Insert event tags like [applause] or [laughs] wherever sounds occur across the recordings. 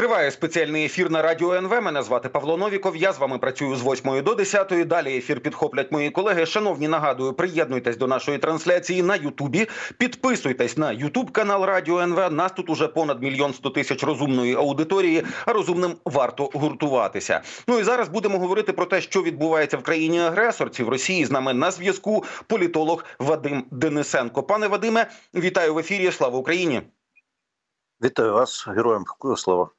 Триває спеціальний ефір на радіо НВ. Мене звати Павло Новіков. Я з вами працюю з 8 до 10. Далі ефір підхоплять мої колеги. Шановні, нагадую, приєднуйтесь до нашої трансляції на Ютубі. Підписуйтесь на Ютуб канал Радіо НВ. Нас тут уже понад мільйон сто тисяч розумної аудиторії. А розумним варто гуртуватися. Ну і зараз будемо говорити про те, що відбувається в країні агресорці в Росії. З нами на зв'язку політолог Вадим Денисенко. Пане Вадиме, вітаю в ефірі. Слава Україні! Вітаю вас, героям слава.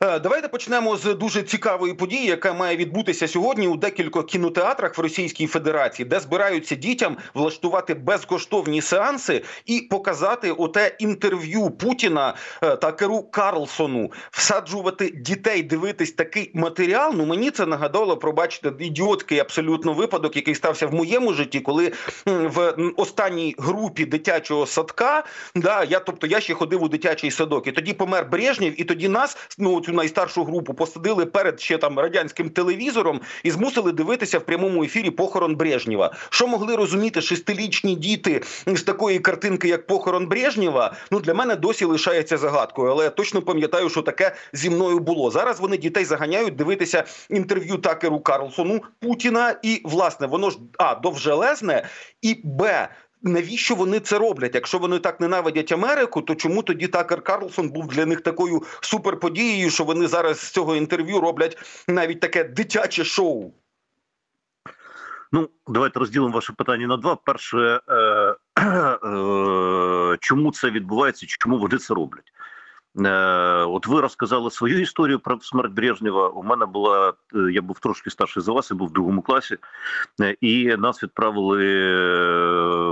Е, давайте почнемо з дуже цікавої події, яка має відбутися сьогодні у декількох кінотеатрах в Російській Федерації, де збираються дітям влаштувати безкоштовні сеанси і показати оте інтерв'ю Путіна е, та Керу Карлсону, всаджувати дітей, дивитись такий матеріал. Ну мені це нагадало пробачте ідіотський абсолютно випадок, який стався в моєму житті, коли в останній групі дитячого садка, да я тобто я ще ходив у дитячий садок, і тоді помер Брежнєв, і тоді нас ну цю найстаршу групу посадили перед ще там радянським телевізором і змусили дивитися в прямому ефірі похорон Брежнєва. Що могли розуміти шестилічні діти з такої картинки, як похорон Брежнєва? Ну для мене досі лишається загадкою, але я точно пам'ятаю, що таке зі мною було. Зараз вони дітей заганяють дивитися інтерв'ю Такеру Карлсону Путіна, і власне воно ж а довжелезне і б навіщо вони це роблять? Якщо вони так ненавидять Америку, то чому тоді Такер Карлсон був для них такою суперподією, що вони зараз з цього інтерв'ю роблять навіть таке дитяче шоу? Ну, давайте розділимо ваше питання на два. Перше, е, е, чому це відбувається, чому вони це роблять? Е, от ви розказали свою історію про смерть Брежнєва. У мене була е, я був трошки старший за вас, я був в другому класі, е, і нас відправили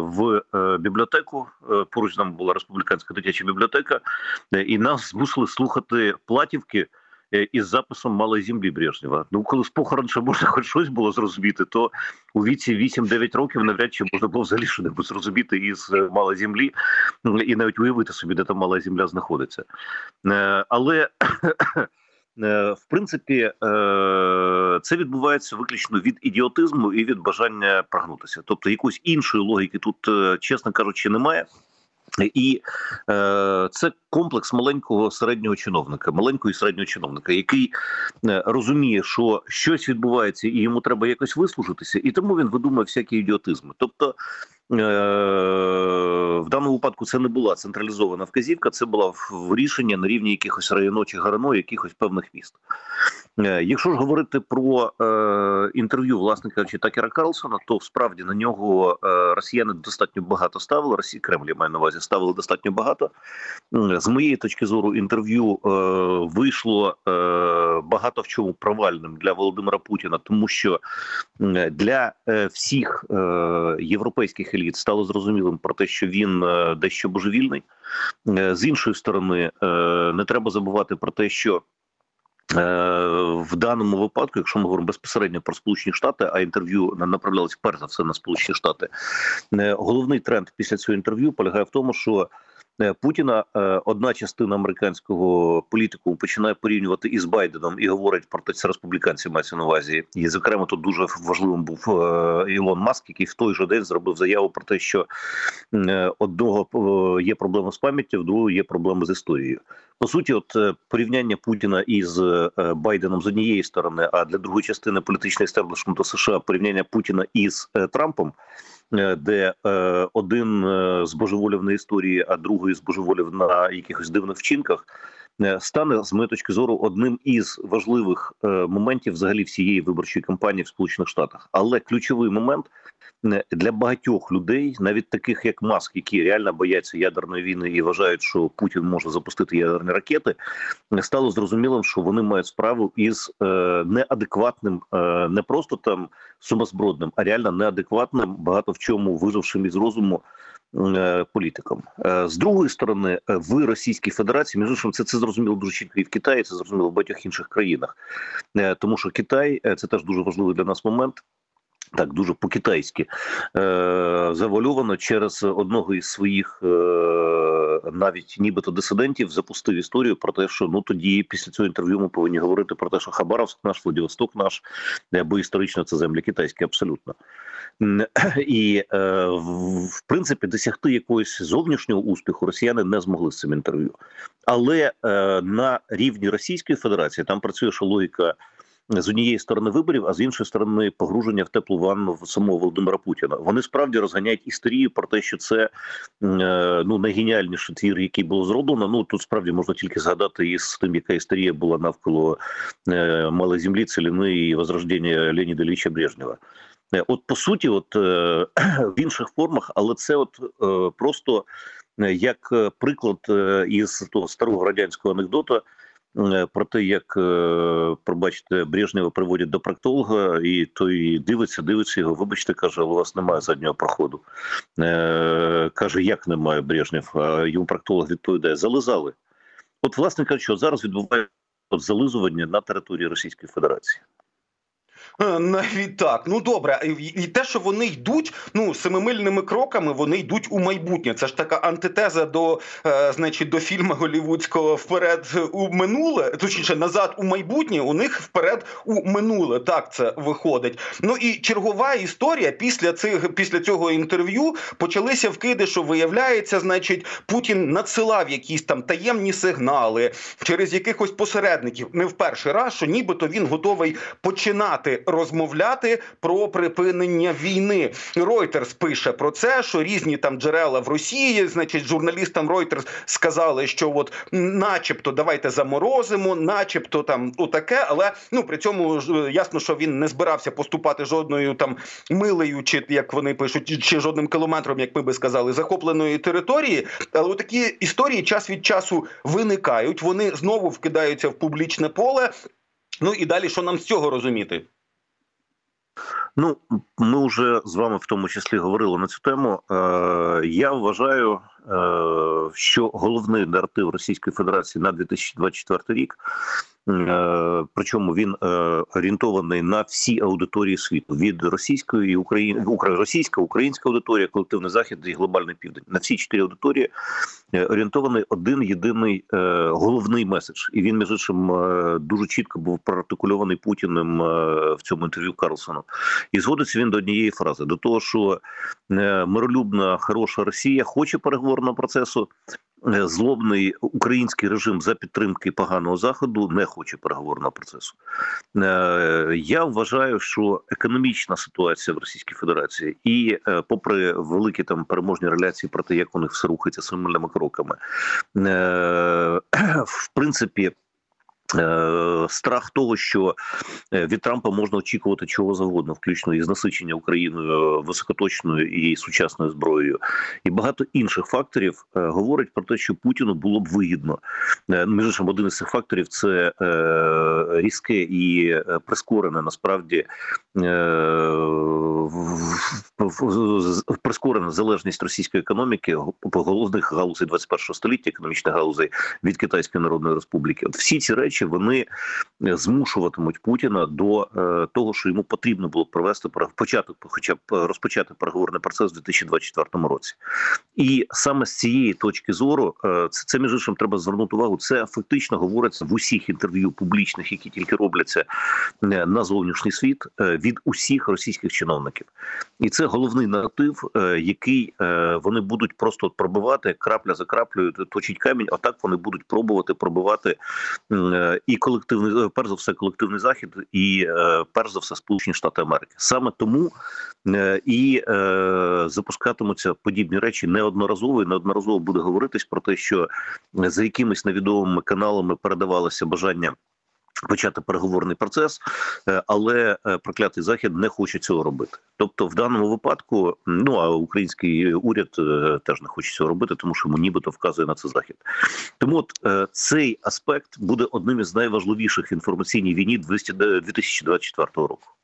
в бібліотеку. Поруч там була республіканська дитяча бібліотека, і нас змусили слухати платівки. Е, із записом малої землі Брежнєва. Ну, коли з похорон ще можна [laughs] хоч щось було зрозуміти, то у віці 8-9 років навряд чи можна було взагалі що небудь зрозуміти із е, малої землі і навіть уявити собі, де там мала земля знаходиться. Е, але в принципі це відбувається виключно від ідіотизму і від бажання прогнутися. Тобто якоїсь іншої логіки тут, чесно кажучи, немає. І е, це комплекс маленького середнього чиновника, маленького і середнього чиновника, який е, розуміє, що щось відбувається, і йому треба якось вислужитися, і тому він видумує всякі ідіотизми. Тобто е, в даному випадку це не була централізована вказівка, це була в рішення на рівні якихось районочі гарано, якихось певних міст. Е, якщо ж говорити про е, інтерв'ю власне кажучи, Такера Карлсона, то справді на нього е, росіяни достатньо багато ставили. Росії Кремль я маю на увазі ставили достатньо багато. З моєї точки зору, інтерв'ю е, вийшло е, багато в чому провальним для Володимира Путіна, тому що для е, всіх е, європейських еліт стало зрозумілим про те, що він е, дещо божевільний. Е, з іншої сторони, е, не треба забувати про те, що в даному випадку, якщо ми говоримо безпосередньо про Сполучені Штати, а інтерв'ю направлялось перш за все на Сполучені Штати, головний тренд після цього інтерв'ю полягає в тому, що Путіна е, одна частина американського політику починає порівнювати із Байденом і говорить про те, це республіканці мається на увазі. І зокрема, тут дуже важливим був е, Ілон Маск, який в той же день зробив заяву про те, що одного є проблема з пам'яттю, в другого є проблеми з історією. По суті, от порівняння Путіна із Байденом з однієї сторони, а для другої частини політичного естеблішменту США порівняння Путіна із Трампом. Е, де е, один е, збожеволів на історії, а другий збожеволів на якихось дивних вчинках. Стане з моєї точки зору одним із важливих моментів взагалі всієї виборчої кампанії в Сполучених Штатах. Але ключовий момент для багатьох людей, навіть таких як Маск, які реально бояться ядерної війни і вважають, що Путін може запустити ядерні ракети, стало зрозумілим, що вони мають справу із е, неадекватним, е, не просто там сумасбродним, а реально неадекватним, багато в чому вижившим із розуму. Е, політикам з другої сторони, в Російській Федерації між іншим, це це зрозуміло дуже чітко і в Китаї. Це зрозуміло в багатьох інших країнах, тому що Китай це теж дуже важливий для нас момент. Так, дуже по-китайськи е, завальовано через одного із своїх е, навіть нібито дисидентів запустив історію про те, що ну тоді після цього інтерв'ю ми повинні говорити про те, що Хабаровськ наш, Владивосток наш, бо історично це землі китайські, абсолютно. [clears throat] І е, в принципі досягти якогось зовнішнього успіху росіяни не змогли з цим інтерв'ю. Але е, на рівні Російської Федерації там працює ще логіка з однієї сторони виборів, а з іншої сторони погруження в теплу ванну самого Володимира Путіна. Вони справді розганяють історію про те, що це е, ну найгеніальніший твір, який було зроблено. Ну тут справді можна тільки згадати із тим, яка історія була навколо е, малої землі, целіни і возрождення Леоніда Ілліча Брежнєва. Е, от по суті, от [clears throat] в інших формах, але це от просто як приклад із того старого радянського анекдота. Е, про те, як е, пробачте, Брежнєва приводять до проктолога, і той дивиться, дивиться його. Вибачте, каже, у вас немає заднього проходу. Е, Каже, як немає Брежнєв, А йому проктолог відповідає: зализали. От, власне кажучи, зараз відбувається зализування на території Російської Федерації. Навіть так, ну добре, і те, що вони йдуть, ну семимильними кроками, вони йдуть у майбутнє. Це ж така антитеза до, е, значить, до фільму голівудського вперед у минуле, точніше назад у майбутнє. У них вперед у минуле. Так це виходить. Ну і чергова історія після цих після цього інтерв'ю почалися вкиди, що виявляється, значить, Путін надсилав якісь там таємні сигнали через якихось посередників. Не в перший раз, що нібито він готовий починати розмовляти про припинення війни. Reuters пише про це, що різні там джерела в Росії, значить, журналістам Reuters сказали, що от, начебто, давайте заморозимо, начебто там отаке, але ну при цьому ясно, що він не збирався поступати жодною там милею, чи як вони пишуть, чи жодним кілометром, як ми би сказали, захопленої території. Але такі історії час від часу виникають. Вони знову вкидаються в публічне поле. Ну і далі, що нам з цього розуміти? Ну, ми вже з вами в тому числі говорили на цю тему. Е, я вважаю, е, що головний наратив Російської Федерації на 2024 рік причому він е, орієнтований на всі аудиторії світу від російської і України російська, українська аудиторія, колективний захід і глобальний південь на всі чотири аудиторії е, орієнтований один єдиний головний меседж, і він між іншим дуже чітко був проартикульований Путіним в цьому інтерв'ю Карлсону. І згодиться він до однієї фрази: до того, що миролюбна хороша Росія хоче переговорного процесу. Е, злобний український режим за підтримки поганого заходу не хоче переговорного процесу. Е, я вважаю, що економічна ситуація в Російській Федерації, і е, попри великі там переможні реляції про те, як у них все рухається символьними кроками, [clears throat] в принципі. Е, страх того, що е, від Трампа можна очікувати чого завгодно, включно із насичення Україною високоточною і сучасною зброєю, і багато інших факторів е, говорить про те, що Путіну було б вигідно. Між іншим, один із цих факторів це різке і прискорене насправді прискорена залежність російської економіки головних галузей 21 століття, економічних галузей від Китайської Народної Республіки. От всі ці речі вони е, змушуватимуть Путіна до е, того, що йому потрібно було провести почати, хоча б розпочати переговорний процес у 2024 році. І саме з цієї точки зору е, це, це між іншим треба звернути увагу. Це фактично говориться в усіх інтерв'ю публічних, які тільки робляться на зовнішній світ від усіх російських чиновників, і це головний наратив, який вони будуть просто пробивати крапля за краплею, точить камінь. А так вони будуть пробувати пробивати і колективний е, перш за все колективний захід, і е, перш за все Сполучені Штати Америки. Саме тому е, і запускатимуться подібні речі неодноразово і неодноразово буде говоритись про те, що за якимись невідомими каналами передавалося бажання почати переговорний процес, е, але е, проклятий захід не хоче цього робити. Тобто, в даному випадку, ну а український уряд е, теж не хоче цього робити, тому що йому нібито вказує на це захід. Тому от цей аспект буде одним із найважливіших інформаційній війні 2024 року.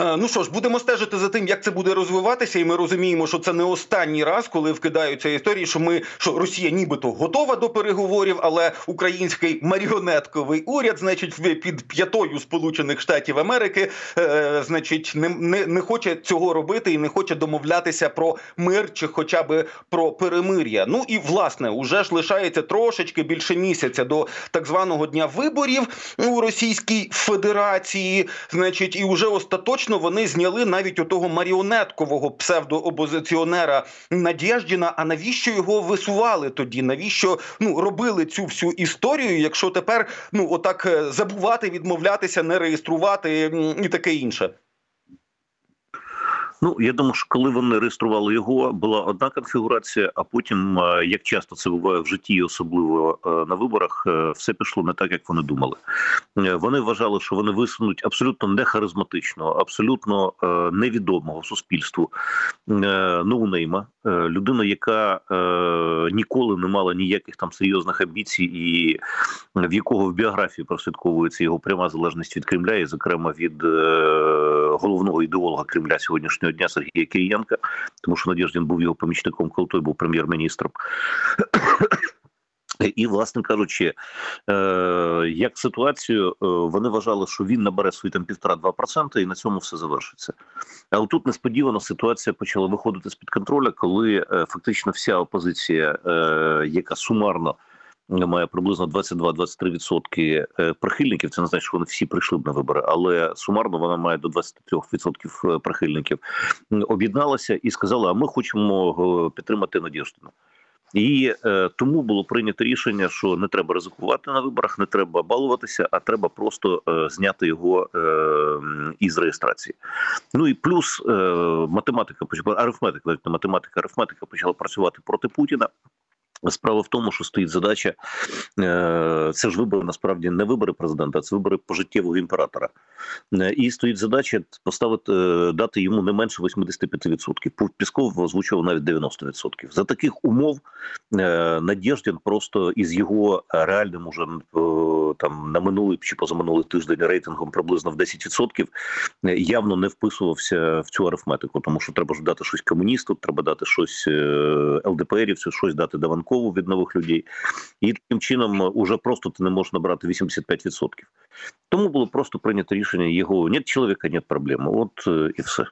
Е, ну що ж, будемо стежити за тим, як це буде розвиватися, і ми розуміємо, що це не останній раз, коли вкидаються історії, що ми що Росія нібито готова до переговорів, але український маріонетковий уряд, значить, під п'ятою Сполучених Штатів Америки, е, значить, не, не, не хоче цього робити і не хоче домовлятися про мир чи хоча б про перемир'я. Ну і власне уже ж лишається трошечки більше місяця до так званого дня виборів у Російській Федерації. Значить, і вже остаточно остаточно вони зняли навіть у того маріонеткового псевдоопозиціонера Надєждіна. А навіщо його висували тоді? Навіщо ну робили цю всю історію? Якщо тепер ну отак е, забувати, відмовлятися, не реєструвати і таке інше? Ну я думаю, що коли вони реєстрували його, була одна конфігурація. А потім, е, як часто це буває в житті, особливо е, на виборах, е, все пішло не так, як вони думали. Вони вважали, що вони висунуть абсолютно не харизматичного, абсолютно невідомого суспільству ноунейма, людина, яка ніколи не мала ніяких там серйозних амбіцій, і в якого в біографії прослідковується його пряма залежність від Кремля, і зокрема від головного ідеолога Кремля сьогоднішнього дня Сергія Кирієнка, тому що Надєждін був його помічником, коли той був прем'єр-міністром. І, власне кажучи, е, як ситуацію, е, вони вважали, що він набере свої там півтора-два проценти, і на цьому все завершиться. Але тут несподівано ситуація почала виходити з під контролю, коли е, фактично вся опозиція, яка сумарно має приблизно 22-23% е, прихильників. Це не значить, що вони всі прийшли б на вибори, але сумарно вона має до 23% е, прихильників. Об'єдналася і сказала: а ми хочемо е, підтримати Надєждину. І е, тому було прийнято рішення, що не треба ризикувати на виборах, не треба балуватися, а треба просто е, зняти його е, із реєстрації. Ну і плюс математика почала арифметика, математика, арифметика почала працювати проти Путіна. Справа в тому, що стоїть задача, е, це ж вибори насправді не вибори президента, це вибори пожиттєвого імператора. Е, і стоїть задача поставити е, дати йому не менше 85%. Пісков озвучував навіть 90%. За таких умов Надєждін просто із його реальним уже там на минулий чи позаминулий тиждень рейтингом приблизно в 10% явно не вписувався в цю арифметику, тому що треба ж дати щось комуністу, треба дати щось ЛДПРівцю, щось дати Даванку ранкову від нових людей, і таким чином уже просто ти не можеш набрати 85%. Тому було просто прийнято рішення його нет чоловіка, нет проблеми. От е, і все.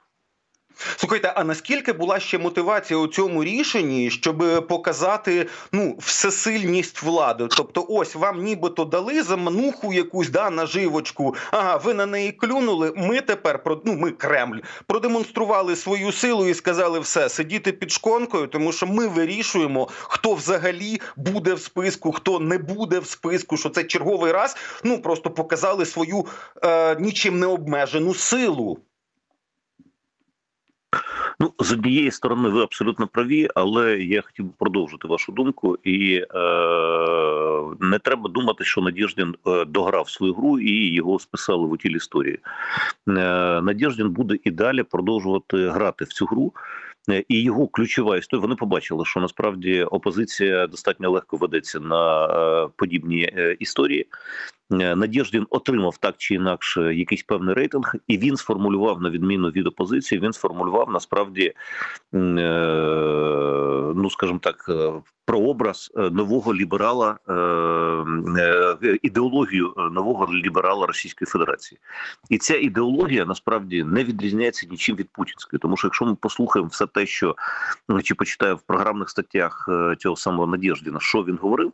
Слухайте, а наскільки була ще мотивація у цьому рішенні, щоб показати ну всесильність влади? Тобто, ось вам нібито дали замануху якусь да наживочку. Ага, ви на неї клюнули. Ми тепер ну, ми Кремль продемонстрували свою силу і сказали все сидіти під шконкою, тому що ми вирішуємо, хто взагалі буде в списку, хто не буде в списку. Що це черговий раз? Ну просто показали свою е, нічим не обмежену силу. Ну, з однієї сторони, ви абсолютно праві, але я хотів би продовжити вашу думку, і е, не треба думати, що Надіждін е, дограв свою гру і його списали в утіль історії. Е, Надіждін буде і далі продовжувати грати в цю гру. Е, і його ключова історія. Вони побачили, що насправді опозиція достатньо легко ведеться на е, подібні історії. Надєждін отримав так чи інакше якийсь певний рейтинг, і він сформулював на відміну від опозиції. Він сформулював насправді, ну скажімо так, прообраз нового ліберала, ідеологію нового ліберала Російської Федерації, і ця ідеологія насправді не відрізняється нічим від путінської, тому що якщо ми послухаємо все те, що ну, чи почитаю в програмних статтях е, цього самого Надєждіна, що він говорив.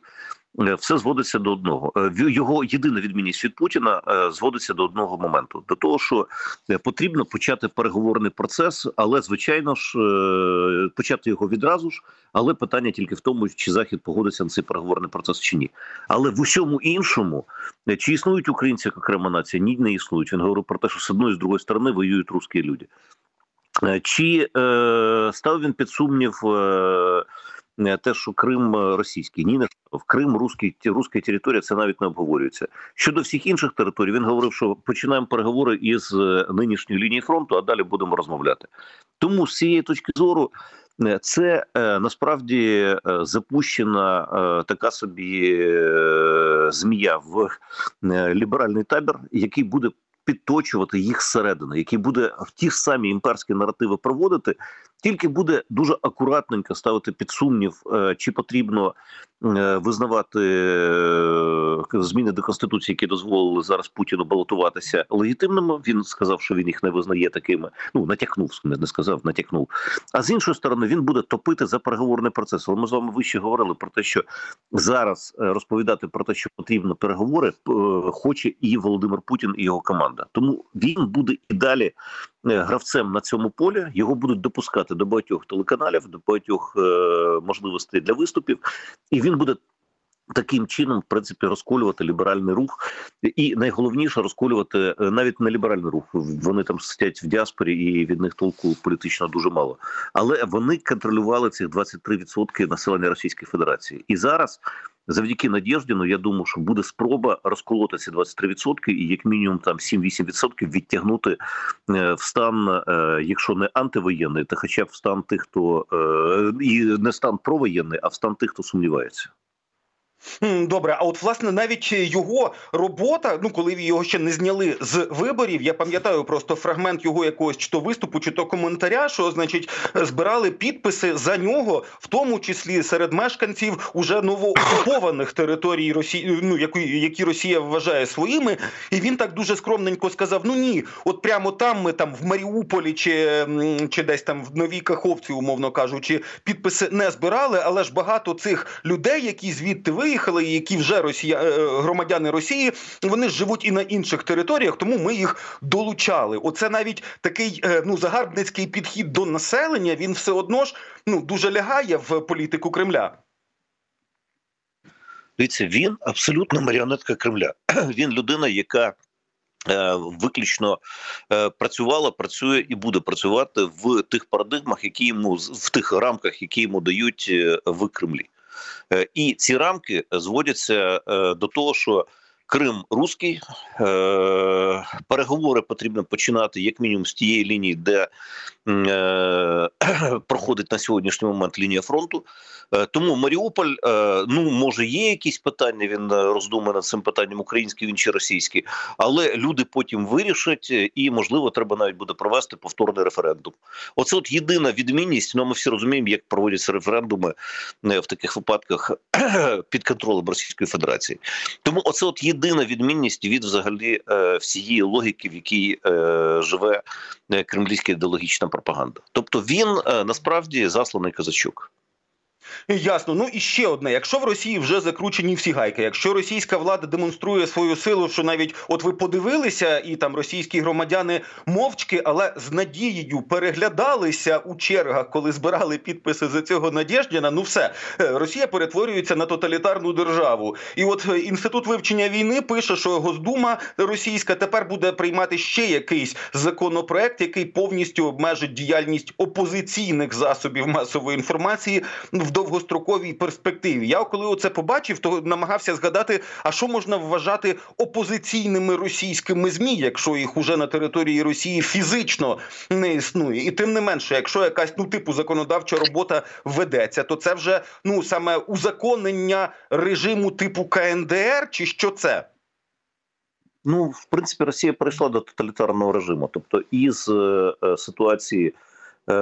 Е, все зводиться до одного. Е, його єдина відмінність від Путіна зводиться до одного моменту: до того, що потрібно почати переговорний процес, але звичайно ж почати його відразу ж. Але питання тільки в тому, чи захід погодиться на цей переговорний процес чи ні. Але в усьому іншому чи існують українці як окрема нація? Ні, не існують. Він говорив про те, що з одної з другої сторони воюють русські люди. Е, чи е, став він під сумнів е, те, що Крим російський? Ні, не став. Крим, русський, руська територія, це навіть не обговорюється. Щодо всіх інших територій, він говорив, що починаємо переговори із нинішньої лінії фронту, а далі будемо розмовляти. Тому з цієї точки зору. Це е, насправді е, запущена е, така собі змія в ліберальний табір, який буде підточувати їх зсередини, який буде в ті ж самі імперські наративи проводити, тільки буде дуже акуратненько ставити під сумнів, е, чи потрібно е, визнавати е, зміни до конституції, які дозволили зараз Путіну балотуватися легітимними. Він сказав, що він їх не визнає такими. Ну натякнув не сказав, натякнув. А з іншої сторони, він буде топити за переговорний процес. Але ми з вами вище говорили про те, що зараз розповідати про те, що потрібно переговори, хоче і Володимир Путін і його команда. Тому він буде і далі гравцем на цьому полі. Його будуть допускати до багатьох телеканалів, до багатьох е, можливостей для виступів, і він буде. Таким чином, в принципі, розколювати ліберальний рух, і найголовніше розколювати е, навіть не ліберальний рух. Вони там сидять в діаспорі, і від них толку політично дуже мало. Але вони контролювали цих 23% населення Російської Федерації. І зараз завдяки Надєждіну, я думаю, що буде спроба розколоти ці 23% і як мінімум там 7-8% відтягнути е, в стан, е, якщо не антивоєнний, то хоча б в стан тих, хто і не стан провоєнний, а в стан тих, хто сумнівається. Добре, а от власне навіть його робота, ну коли його ще не зняли з виборів, я пам'ятаю просто фрагмент його якогось чи то виступу, чи то коментаря, що значить збирали підписи за нього, в тому числі серед мешканців уже новоокупованих територій Росії, ну які, які Росія вважає своїми, і він так дуже скромненько сказав: Ну ні, от прямо там ми там в Маріуполі чи чи десь там в Новій Каховці, умовно кажучи, підписи не збирали, але ж багато цих людей, які звідти ви виїхали, які вже Росія е, е, громадяни Росії, вони живуть і на інших територіях, тому ми їх долучали. Оце навіть такий е, ну загарбницький підхід до населення. Він все одно ж ну дуже лягає в політику Кремля. Дивіться, він абсолютно маріонетка Кремля. [clears throat] Він людина, яка Виключно працювала, працює і буде працювати в тих парадигмах, які йому в тих рамках, які йому дають в Кремлі. І ці рамки зводяться е, до того, що Крим руський, е, переговори потрібно починати як мінімум з тієї лінії, де [clears throat] проходить на сьогоднішній момент лінія фронту. Тому Маріуполь, ну може, є якісь питання. Він роздумає над цим питанням український він чи російський, але люди потім вирішать, і можливо, треба навіть буде провести повторний референдум. Оце от єдина відмінність. Ну ми всі розуміємо, як проводяться референдуми в таких випадках [clears throat] під контролем Російської Федерації. Тому оце от єдина відмінність від взагалі е, всієї логіки, в якій е, живе е, кремлівська ідеологічна пропаганда. Тобто він насправді засланий казачок. Ясно. Ну і ще одне: якщо в Росії вже закручені всі гайки, якщо російська влада демонструє свою силу, що навіть от ви подивилися, і там російські громадяни мовчки, але з надією переглядалися у чергах, коли збирали підписи за цього Надєждіна, ну все е, Росія перетворюється на тоталітарну державу. І от е, інститут вивчення війни пише, що Госдума російська тепер буде приймати ще якийсь законопроект, який повністю обмежить діяльність опозиційних засобів масової інформації в довгостроковій перспективі. Я коли оце побачив, то намагався згадати, а що можна вважати опозиційними російськими змі, якщо їх уже на території Росії фізично не існує, і тим не менше, якщо якась ну типу законодавча робота ведеться, то це вже ну саме узаконення режиму типу КНДР, чи що це? Ну, в принципі, Росія перейшла до тоталітарного режиму, тобто із е, е ситуації. Е,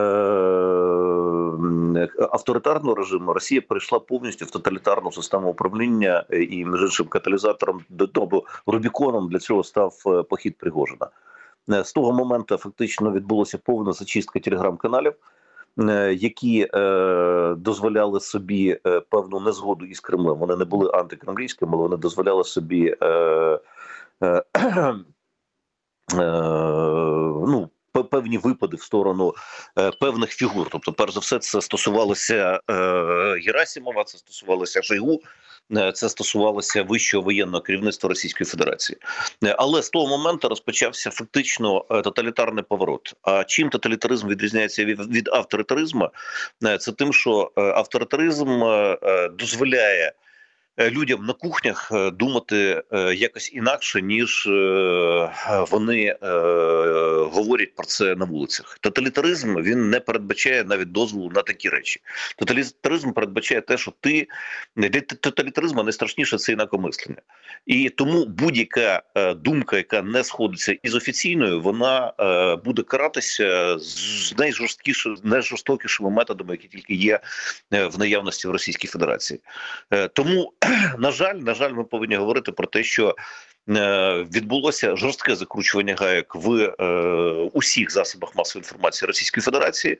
авторитарного режиму Росія перейшла повністю в тоталітарну систему управління і між іншим каталізатором до Рубіконом для цього став е, похід Пригожина. Е, з того моменту фактично відбулася повна зачистка телеграм-каналів. Які е, дозволяли собі е, певну незгоду із Кремлем. Вони не були антикремлівськими, але вони дозволяли собі е, е, [clears throat] е, ну, певні випади в сторону е, певних фігур. Тобто, перш за все, це стосувалося е, Герасимова, це стосувалося Шойгу, е, це стосувалося вищого воєнного керівництва Російської Федерації. Е, але з того моменту розпочався фактично е, тоталітарний поворот. А чим тоталітаризм відрізняється від, від авторитаризму? Це тим, що авторитаризм дозволяє. Е, людям на кухнях е, думати е, якось інакше, ніж вони говорять про це на вулицях. Тоталітаризм він не передбачає навіть дозволу на такі речі. Тоталітаризм передбачає те, що ти для тоталітаризму найстрашніше це інакомислення. І тому будь-яка думка, яка не сходиться із офіційною, вона буде каратися з найжорсткішими, найжорстокішими методами, які тільки є в наявності в Російській Федерації. Тому, [clears throat] на жаль, на жаль, ми повинні говорити про те, що е, відбулося жорстке закручування гаяк в е, усіх засобах масової інформації Російської Федерації,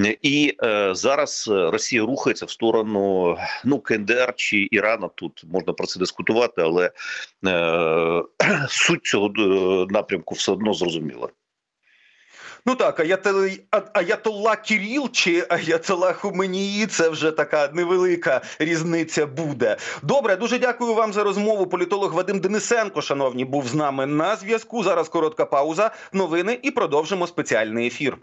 Е, і е, зараз Росія рухається в сторону ну КНДР чи Ірану. Тут можна про це дискутувати, але е, [clears throat] суть цього е, напрямку все одно зрозуміла. Ну так, аятол... Аятолла Кіріл чи Аятолла Хуменії це вже така невелика різниця буде. Добре, дуже дякую вам за розмову. Політолог Вадим Денисенко, шановні, був з нами на зв'язку. Зараз коротка пауза, новини і продовжимо спеціальний ефір.